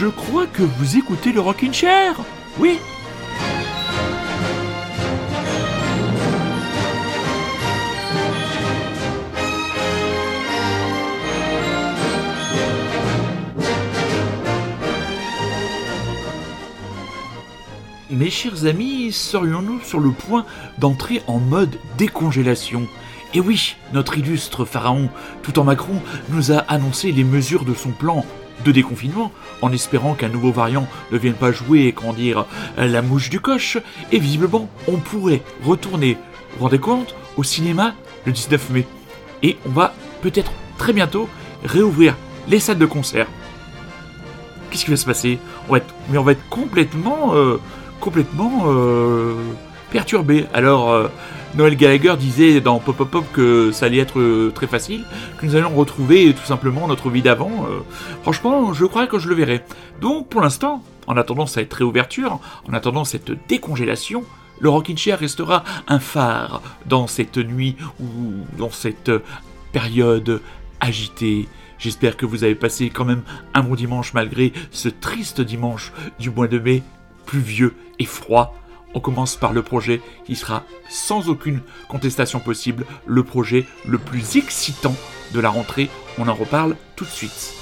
je crois que vous écoutez le Rockin' Chair. Oui. Mes chers amis, serions-nous sur le point d'entrer en mode décongélation? Et oui, notre illustre pharaon, tout en Macron, nous a annoncé les mesures de son plan de déconfinement, en espérant qu'un nouveau variant ne vienne pas jouer, comment dire, la mouche du coche, et visiblement, on pourrait retourner, vous vous rendez compte, au cinéma le 19 mai. Et on va peut-être très bientôt réouvrir les salles de concert. Qu'est-ce qui va se passer? On va être, Mais on va être complètement, euh, complètement euh, perturbé. Alors, euh, Noël Gallagher disait dans Pop Pop Pop que ça allait être euh, très facile, que nous allions retrouver tout simplement notre vie d'avant. Euh, franchement, je crois que je le verrai. Donc, pour l'instant, en attendant cette réouverture, en attendant cette décongélation, le Rockin' Chair restera un phare dans cette nuit ou dans cette période agitée. J'espère que vous avez passé quand même un bon dimanche malgré ce triste dimanche du mois de mai, pluvieux et froid. On commence par le projet qui sera sans aucune contestation possible le projet le plus excitant de la rentrée. On en reparle tout de suite.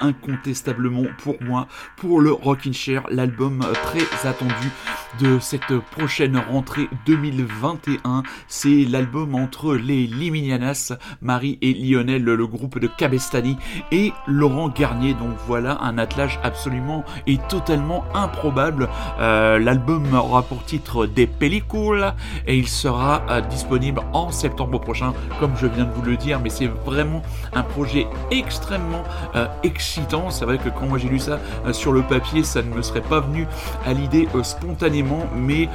Incontestablement pour moi, pour le Rockin' Chair, l'album très attendu de cette prochaine rentrée 2021. C'est l'album entre les Liminianas, Marie et Lionel, le groupe de Cabestani, et Laurent Garnier. Donc voilà un attelage absolument et totalement improbable. Euh, l'album aura pour titre Des pellicules et il sera euh, disponible en septembre prochain, comme je viens de vous le dire. Mais c'est vraiment un projet extrêmement euh, excitant. C'est vrai que quand moi j'ai lu ça sur le papier, ça ne me serait pas venu à l'idée spontanément, mais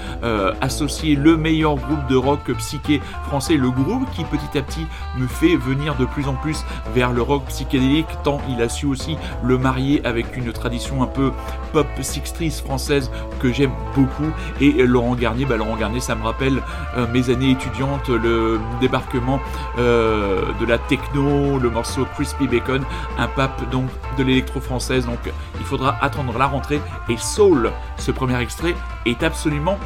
associer le meilleur groupe de rock psyché français, le groupe qui petit à petit me fait venir de plus en plus vers le rock psychédélique, tant il a su aussi le marier avec une tradition un peu pop sixties française que j'aime beaucoup. Et Laurent Garnier, bah Laurent Garnier, ça me rappelle euh, mes années étudiantes, le débarquement euh, de la techno, le morceau Crispy Bacon, un pape donc de l'électro française. Donc il faudra attendre la rentrée. Et Soul, ce premier extrait, est absolument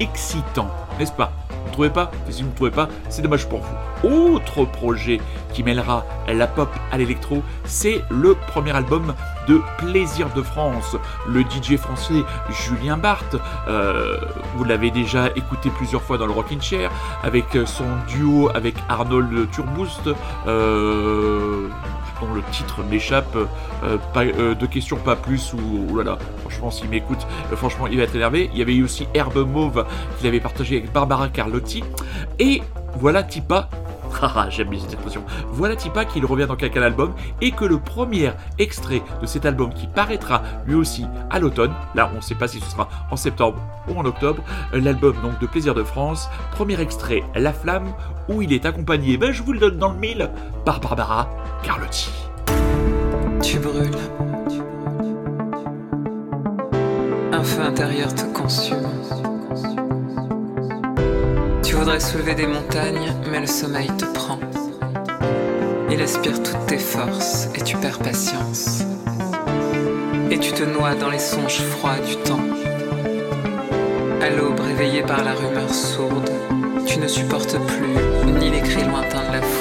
excitant, n'est-ce pas? Vous ne trouvez pas? Si vous ne trouvez pas, c'est dommage pour vous. Autre projet qui mêlera la pop à l'électro, c'est le premier album de Plaisir de France, le DJ français Julien Barthes. Euh, vous l'avez déjà écouté plusieurs fois dans le Rockin' Chair, avec son duo avec Arnold Turboost. Euh, dont le titre m'échappe, euh, euh, de questions pas plus, ou voilà, franchement s'il m'écoute, franchement il va être énervé. Il y avait eu aussi Herbe Mauve qu'il avait partagé avec Barbara Carlotti, et voilà Tipa J'aime bien cette expression. Voilà Tipa qu'il revient dans quelqu'un album et que le premier extrait de cet album qui paraîtra lui aussi à l'automne, là on ne sait pas si ce sera en septembre ou en octobre, l'album donc de Plaisir de France, premier extrait La Flamme où il est accompagné, ben je vous le donne dans le mille, par Barbara Carlotti. Tu brûles. Un feu intérieur te consume voudrais soulever des montagnes, mais le sommeil te prend. Il aspire toutes tes forces et tu perds patience. Et tu te noies dans les songes froids du temps. À l'aube, réveillé par la rumeur sourde, tu ne supportes plus ni les cris lointains de la foule,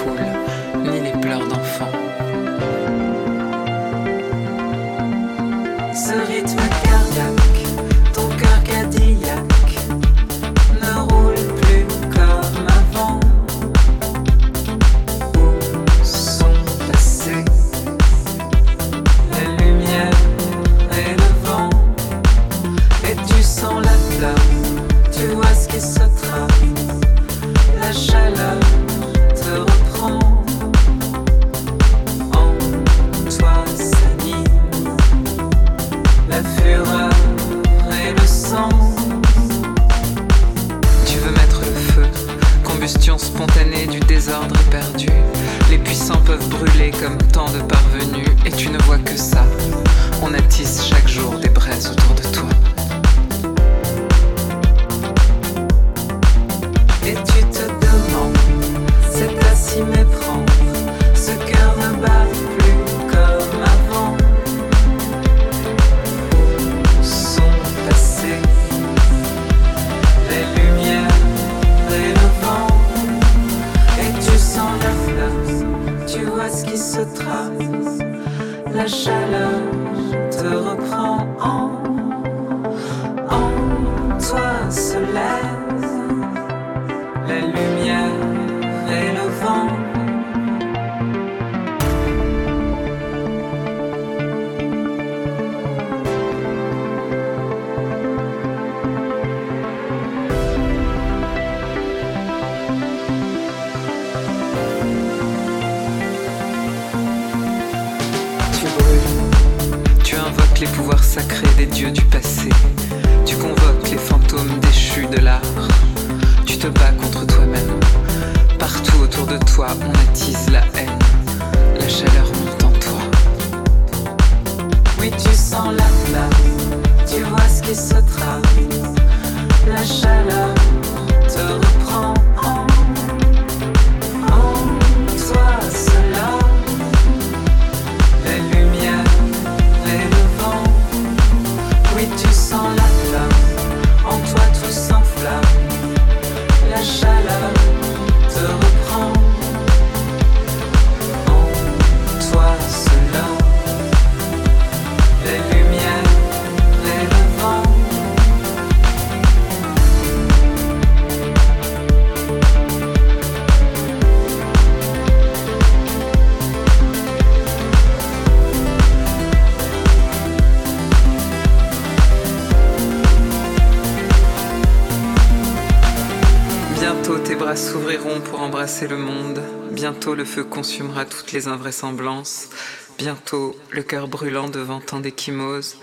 le monde. Bientôt le feu consumera toutes les invraisemblances. Bientôt le cœur brûlant devant tant d'échymoses.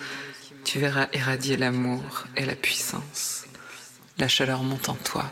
Tu verras éradier l'amour et la puissance. La chaleur monte en toi,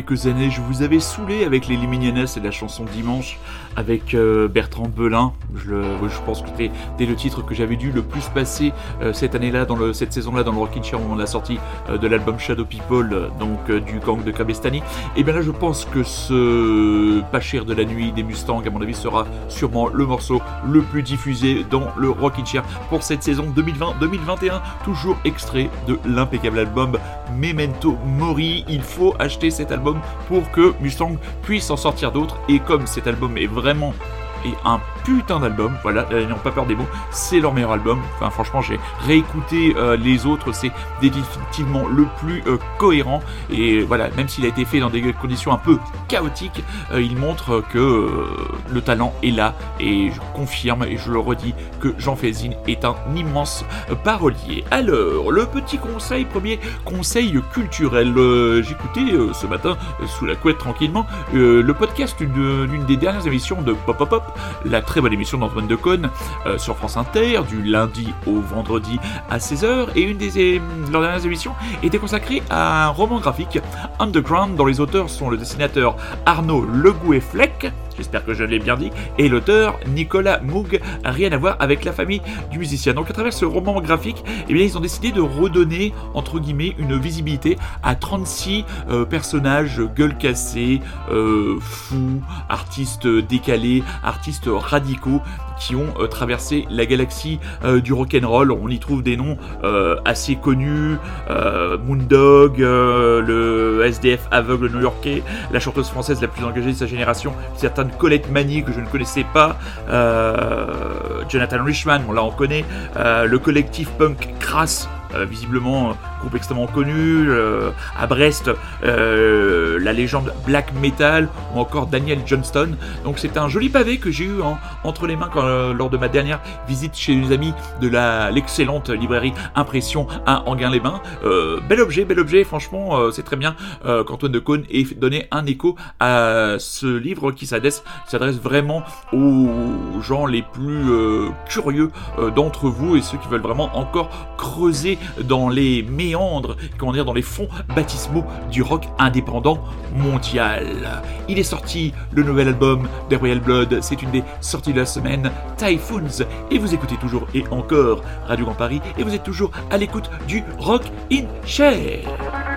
quelques années, je vous avais saoulé avec les Liminianes et la chanson Dimanche avec euh, Bertrand Belin. Je, pense que c'était le titre que j'avais dû le plus passer euh, cette année-là, dans cette saison-là, dans le Rockin' Chair au moment de la sortie euh, de l'album Shadow People, donc du gang de Kabestani. Et bien là, je pense que ce Pas cher de la nuit des Mustangs, à mon avis, sera sûrement le morceau le plus diffusé dans le Rockin' Chair pour cette saison 2020-2021. Toujours extrait de l'impeccable album Memento Mori. Il faut acheter cet album pour que Mustang puisse en sortir d'autres. Et comme cet album est vraiment et un putain d'album. Voilà, euh, n'ayons pas peur des mots, c'est leur meilleur album. Enfin, franchement, j'ai réécouté euh, les autres, c'est définitivement le plus euh, cohérent. Et voilà, même s'il a été fait dans des conditions un peu chaotiques, il montre que le talent est là. Et je confirme et je le redis que Jean Fezine est un immense parolier. Alors, le petit conseil, premier conseil culturel. J'écoutais ce matin, sous la couette tranquillement, le podcast d'une des dernières émissions de Pop Pop Pop la très bonne émission d'Antoine Decaune euh, sur France Inter, du lundi au vendredi à 16h. Et une des leurs dernières émissions était consacrée à un roman graphique, Underground, dont les auteurs sont le dessinateur Arnaud Legouet-Fleck, j'espère que je l'ai bien dit, et l'auteur Nicolas Moog, rien à voir avec la famille du musicien. Donc à travers ce roman graphique, eh bien, ils ont décidé de redonner, entre guillemets, une visibilité à 36 euh, personnages gueule cassée, euh, fous, artistes décalés, artistes radicaux, qui ont traversé la galaxie du rock'n'roll. On y trouve des noms assez connus, Moondog, le SDF aveugle new-yorkais, la chanteuse française la plus engagée de sa génération, certaine Colette Mani que je ne connaissais pas, Jonathan Richman, on là on connaît, le collectif punk Crass euh, visiblement groupe extrêmement connu, euh, à Brest, euh, la légende black metal ou encore Daniel Johnston. Donc c'est un joli pavé que j'ai eu entre les mains lors de ma dernière visite chez les amis de la l'excellente librairie Impression à Anguin-les-Bains. bel objet, bel objet, franchement c'est très bien qu'Antoine de Caunes ait donné un écho à ce livre qui s'adresse vraiment aux gens les plus curieux d'entre vous et ceux qui veulent vraiment encore creuser dans les méandres, comment dire, dans les fonds baptismaux du rock indépendant mondial. Il est sorti le nouvel album de Royal Blood, c'est une des sorties de la semaine, Typhoons, et vous écoutez toujours et encore Radio Grand Paris, et vous êtes toujours à l'écoute du Rock in Chair.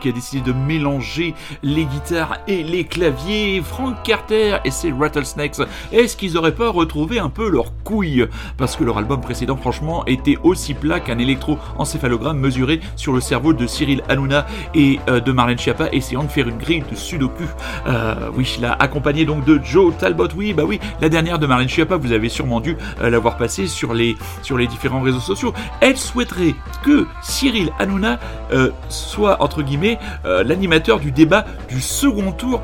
Qui a décidé de mélanger les guitares et les claviers, Frank Carter et ses Rattlesnakes. Est-ce qu'ils auraient pas retrouvé un peu leur couille Parce que leur album précédent, franchement, était aussi plat qu'un électroencéphalogramme mesuré sur le cerveau de Cyril Hanouna et euh, de Marlène Schiappa essayant de faire une grille de sudoku. Euh, oui, là, accompagné donc de Joe Talbot. Oui, bah oui, la dernière de Marlène Schiappa, vous avez sûrement dû euh, l'avoir passée sur les, sur les différents réseaux sociaux. Elle souhaiterait que Cyril Hanouna euh, soit entre guillemets euh, l'animateur du débat du second tour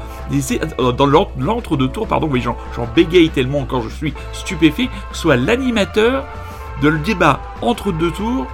euh, dans l'en- l'entre-deux tours pardon oui j'en j'en bégaye tellement quand je suis stupéfait soit l'animateur de le débat entre deux tours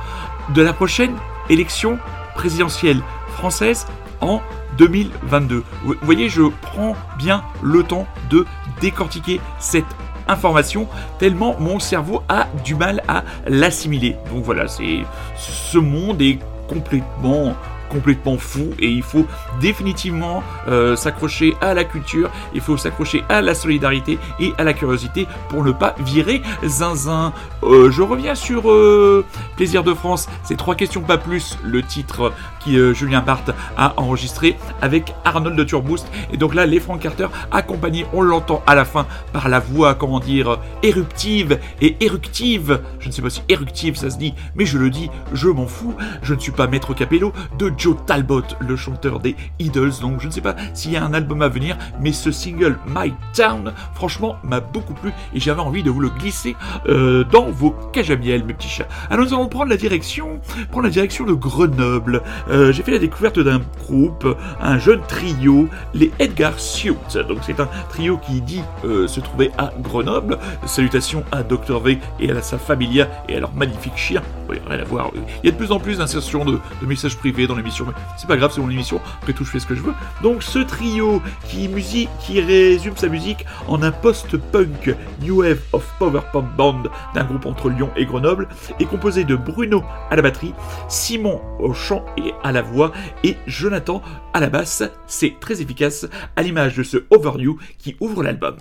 de la prochaine élection présidentielle française en 2022. Vous voyez, je prends bien le temps de décortiquer cette information tellement mon cerveau a du mal à l'assimiler. Donc voilà, c'est ce monde est complètement complètement fou et il faut définitivement euh, s'accrocher à la culture, il faut s'accrocher à la solidarité et à la curiosité pour ne pas virer zinzin. Euh, je reviens sur euh, Plaisir de France, c'est trois questions pas plus, le titre qui euh, Julien Barthes a enregistré avec Arnold de Turboost et donc là les Frank Carter accompagnés, on l'entend à la fin par la voix comment dire éruptive et éructive, je ne sais pas si éruptive ça se dit, mais je le dis, je m'en fous, je ne suis pas maître capello de Joe Talbot, le chanteur des Idols, donc je ne sais pas s'il y a un album à venir, mais ce single My Town, franchement, m'a beaucoup plu et j'avais envie de vous le glisser euh, dans vos cages à miel, mes petits chats. Alors nous allons prendre la direction, prendre la direction de Grenoble. Euh, J'ai fait la découverte d'un groupe, un jeune trio, les Edgar Suits. Donc c'est un trio qui dit euh, se trouver à Grenoble. Salutations à Dr V et à sa familia et à leur magnifique chien. Voir. Il y a de plus en plus d'insertions de, messages privés dans l'émission, mais c'est pas grave, c'est mon émission. Après tout, je fais ce que je veux. Donc ce trio qui qui résume sa musique en un post-punk new wave of power pop band d'un groupe entre Lyon et Grenoble est composé de Bruno à la batterie, Simon au chant et à la voix et Jonathan à la basse. C'est très efficace à l'image de ce Overview qui ouvre l'album.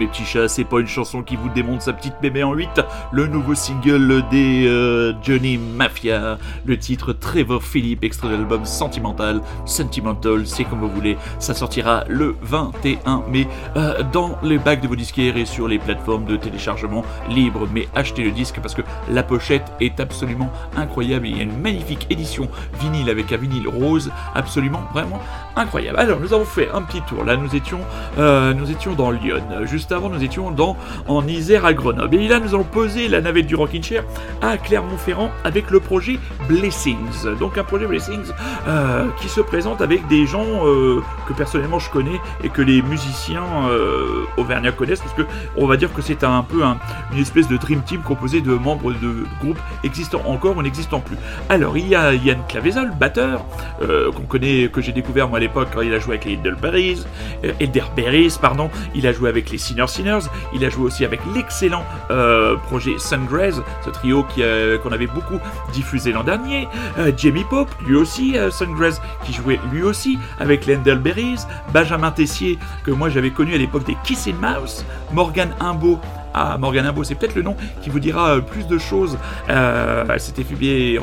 Mes petits chats, c'est pas une chanson qui vous démonte sa petite bébé en 8. Le nouveau single des euh, Johnny Mafia, le titre Trevor Philip, extrait de l'album Sentimental, Sentimental, c'est comme vous voulez. Ça sortira le 21 mai euh, dans les bacs de vos disquaires et sur les plateformes de téléchargement libre. Mais achetez le disque parce que la pochette est absolument incroyable. Il y a une magnifique édition vinyle avec un vinyle rose, absolument vraiment incroyable. Alors nous avons fait un petit tour. Là nous étions, euh, nous étions dans Lyon. Juste avant nous étions dans en Isère à Grenoble. Et là nous allons poser la navette du Rockin' Chair à Clermont-Ferrand avec le projet Blessings. Donc un projet Blessings euh, qui se présente avec des gens euh, que personnellement je connais et que les musiciens euh, auvergnats connaissent parce que on va dire que c'est un peu un- une espèce de dream team composé de membres de groupes existants encore ou n'existant plus. Alors il y a Yann Clavezol, batteur, euh, qu'on connaît, que j'ai découvert moi à l'époque quand il a joué avec les Elderberries, euh, Elderberries, pardon, il a joué avec les Sinner Sinners, il a joué aussi avec l'excellent euh, projet Sungraze, ce trio euh, qu'on avait beaucoup diffusé l'an dernier, Euh, Jamie Pope, lui aussi, Sungraze, qui jouait lui aussi avec les Elderberries, Benjamin Tessier, que moi j'avais connu à l'époque des Kissing Mouse, Morgan Imbeau, ah, Morgan Imbeau, c'est peut-être le nom qui vous dira euh, plus de choses. Euh, elle s'était fait bien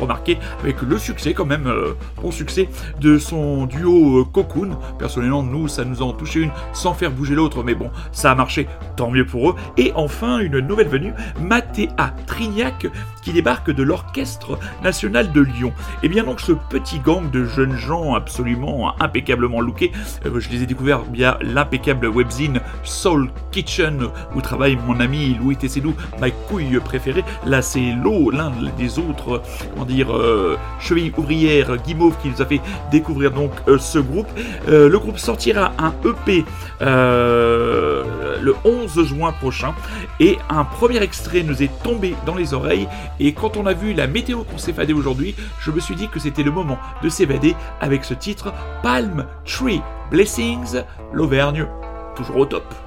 avec le succès, quand même, euh, bon succès, de son duo Cocoon. Personnellement, nous, ça nous en touché une sans faire bouger l'autre, mais bon, ça a marché, tant mieux pour eux. Et enfin, une nouvelle venue, Mathéa Trignac, débarque de l'Orchestre National de Lyon. Et bien donc, ce petit gang de jeunes gens absolument impeccablement lookés, euh, je les ai découverts via l'impeccable webzine Soul Kitchen, où travaille mon ami Louis Tesselou, ma couille préférée. Là, c'est l'eau, l'un des autres, euh, comment dire, euh, chevilles ouvrières guimauve qui nous a fait découvrir donc ce groupe. Le groupe sortira un EP euh, le 11 juin prochain et un premier extrait nous est tombé dans les oreilles et quand on a vu la météo qu'on fadé aujourd'hui, je me suis dit que c'était le moment de s'évader avec ce titre Palm Tree Blessings, l'Auvergne, toujours au top.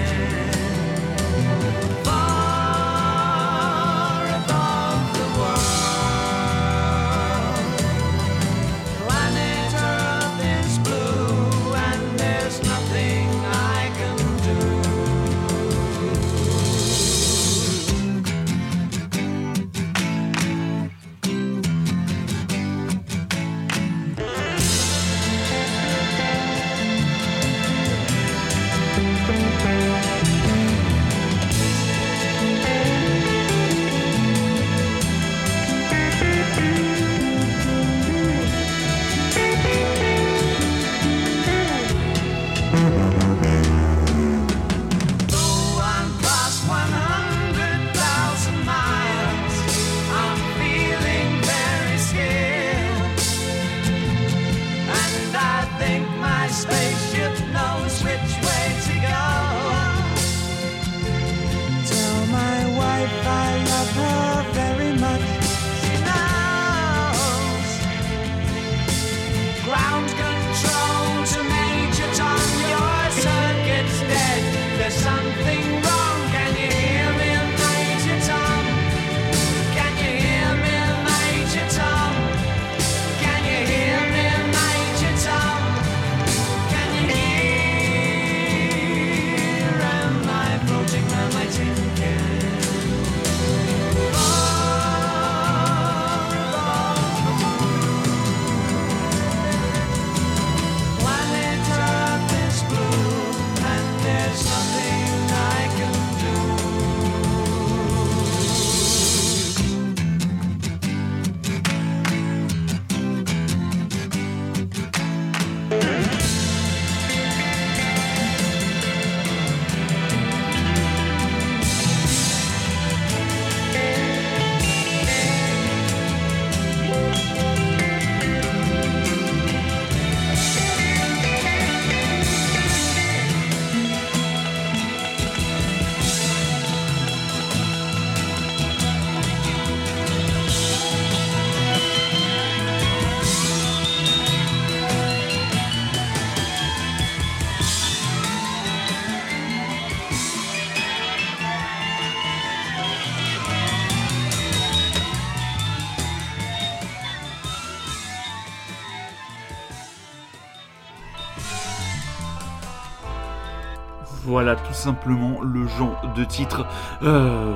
Tout simplement le genre de titre. Euh,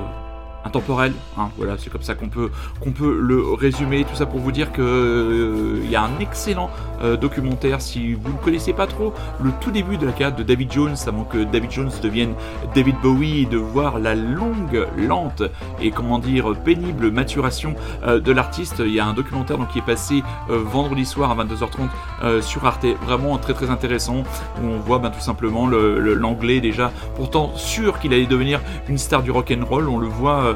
intemporel. hein, voilà, c'est comme ça qu'on peut, qu'on peut le résumer. Tout ça pour vous dire que euh, y a un excellent euh, documentaire. Si vous ne connaissez pas trop le tout début de la carrière de David Jones, avant que David Jones devienne David Bowie, de voir la longue, lente et comment dire pénible maturation euh, de l'artiste, il y a un documentaire donc, qui est passé vendredi soir à 22h30 euh, sur Arte, vraiment très très intéressant, où on voit ben, tout simplement le- le- l'anglais déjà, pourtant sûr qu'il allait devenir une star du rock and roll, on le voit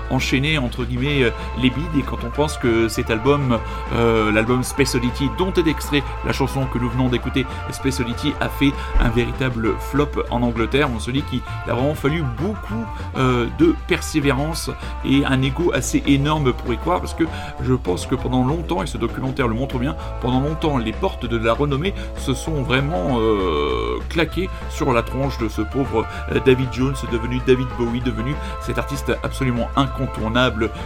enchaîner entre guillemets euh, les bides. Et quand on pense que cet album, euh, l'album Space Oddity dont est extrait la chanson que nous venons d'écouter, Space Oddity a fait un véritable flop en Angleterre, on se dit qu'il a vraiment fallu beaucoup euh, de persévérance et un ego assez énorme pour y croire parce que je pense que pendant longtemps, et ce documentaire le montre bien, pendant longtemps les portes de la renommée se sont vraiment claquées sur la tronche de ce pauvre David Jones devenu David Bowie, devenu cet artiste absolument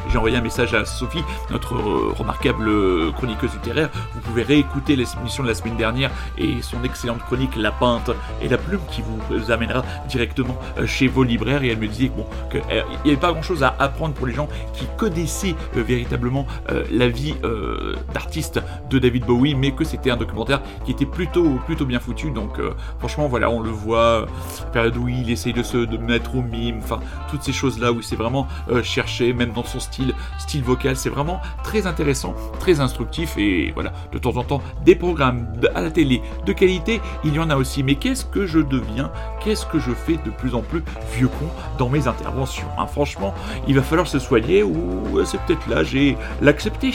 J'ai envoyé un message à Sophie, notre euh, remarquable euh, chroniqueuse littéraire. Vous pouvez réécouter l'émission de la semaine dernière et son excellente chronique La Pinte et la Plume qui vous amènera directement euh, chez vos libraires. Et elle me disait bon, qu'il n'y avait pas grand chose à apprendre pour les gens qui connaissaient euh, véritablement euh, la vie euh, d'artiste de David Bowie, mais que c'était un documentaire qui était plutôt, plutôt bien foutu. Donc, euh, franchement, voilà, on le voit, euh, période où il essaye de se mettre au mime, enfin, toutes ces choses-là où c'est vraiment euh, même dans son style, style vocal, c'est vraiment très intéressant, très instructif. Et voilà, de temps en temps, des programmes à la télé de qualité, il y en a aussi. Mais qu'est-ce que je deviens Qu'est-ce que je fais de plus en plus vieux con dans mes interventions hein? Franchement, il va falloir se soigner ou euh, c'est peut-être là, j'ai l'accepter.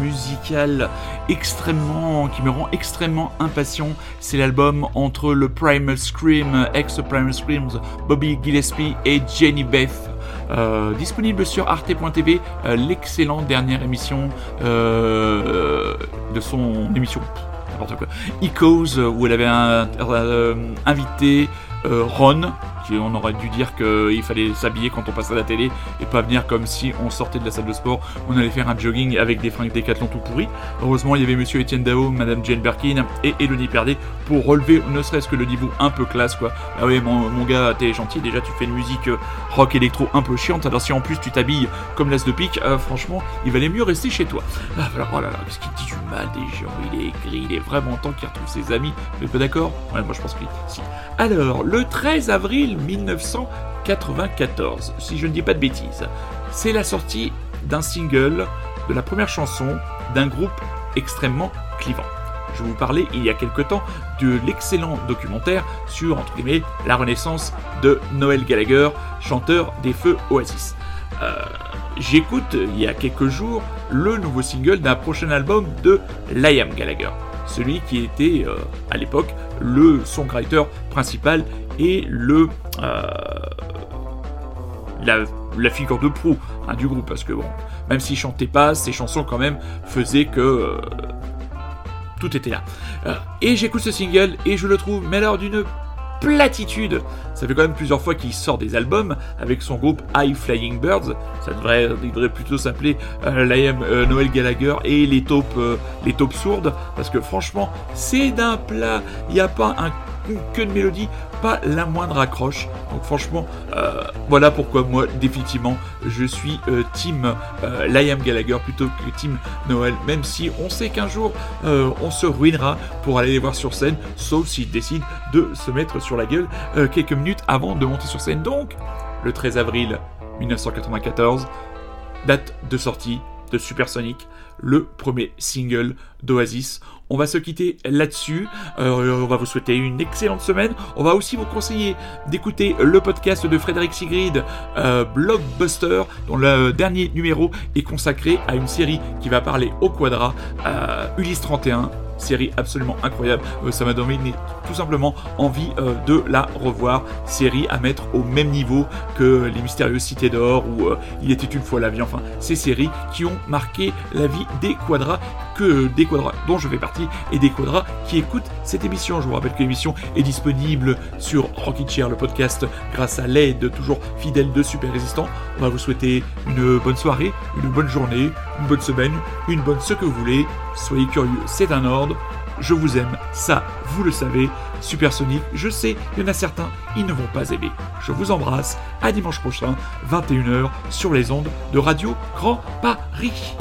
Musical extrêmement, qui me rend extrêmement impatient. C'est l'album entre le Primal Scream, ex-Primal Screams, Bobby Gillespie et Jenny Beth. Euh, disponible sur arte.tv, euh, l'excellente dernière émission euh, de son émission, n'importe quoi, Echoes, où elle avait invité Ron, qui on aurait dû dire qu'il fallait s'habiller quand on passe à la télé et pas venir comme si on sortait de la salle de sport, on allait faire un jogging avec des fringues décathlon tout pourris. Heureusement, il y avait monsieur Étienne Dao, madame Jane Birkin et Elodie Perdet pour relever ne serait-ce que le niveau un peu classe quoi. Ah ouais, mon, gars, t'es gentil, déjà tu fais une musique euh, rock électro un peu chiante, alors si en plus tu t'habilles comme l'as de pique, euh, franchement, il valait mieux rester chez toi. Ah, alors, oh qu'est-ce qu'il dit du mal des gens, il est gris, il est vraiment temps qu'il retrouve ses amis. Vous êtes pas d'accord? Ouais, moi je pense que si. Alors, le 13 avril 1994, si je ne dis pas de bêtises, c'est la sortie d'un single de la première chanson d'un groupe extrêmement clivant. Je vous parlais il y a quelque temps de l'excellent documentaire sur, entre guillemets, la renaissance de Noël Gallagher, chanteur des Feux Oasis. Euh, J'écoute il y a quelques jours le nouveau single d'un prochain album de Liam Gallagher, celui qui était euh, à l'époque le songwriter principal et le euh, la, la figure de proue hein, du groupe parce que bon, même s'il chantait pas, ses chansons quand même faisaient que euh, tout était là. Et j'écoute ce single et je le trouve, mais alors d'une platitude. Ça fait quand même plusieurs fois qu'il sort des albums avec son groupe High Flying Birds. Ça devrait, il devrait plutôt s'appeler euh, euh, Noel Gallagher et les taupes, euh, les sourdes, parce que franchement, c'est d'un plat. Il n'y a pas un que de mélodie, pas la moindre accroche. Donc franchement, euh, voilà pourquoi moi, définitivement, je suis euh, team euh, Liam Gallagher plutôt que team Noël, même si on sait qu'un jour, on se ruinera pour aller les voir sur scène, sauf s'ils décident de se mettre sur la gueule quelques minutes avant de monter sur scène. Donc, le 13 avril 1994, date de sortie de Supersonic, le premier single d'Oasis. On va se quitter là-dessus. Euh, on va vous souhaiter une excellente semaine. On va aussi vous conseiller d'écouter le podcast de Frédéric Sigrid, euh, Blockbuster, dont le dernier numéro est consacré à une série qui va parler au Quadra, euh, Ulysse 31. Série absolument incroyable. Euh, ça m'a donné tout simplement envie euh, de la revoir. Série à mettre au même niveau que Les Mystérieuses Cités d'Or ou euh, Il était une fois la vie. Enfin, ces séries qui ont marqué la vie des quadras, que des quadras dont je fais partie et des quadras qui écoutent cette émission. Je vous rappelle que l'émission est disponible sur Rocket Chair, le podcast, grâce à l'aide toujours fidèle de Super Résistant. On va vous souhaiter une bonne soirée, une bonne journée, une bonne semaine, une bonne ce que vous voulez. Soyez curieux, c'est un ordre. Je vous aime, ça, vous le savez. Supersonic, je sais, il y en a certains, ils ne vont pas aimer. Je vous embrasse, à dimanche prochain, 21h, sur les ondes de Radio Grand Paris.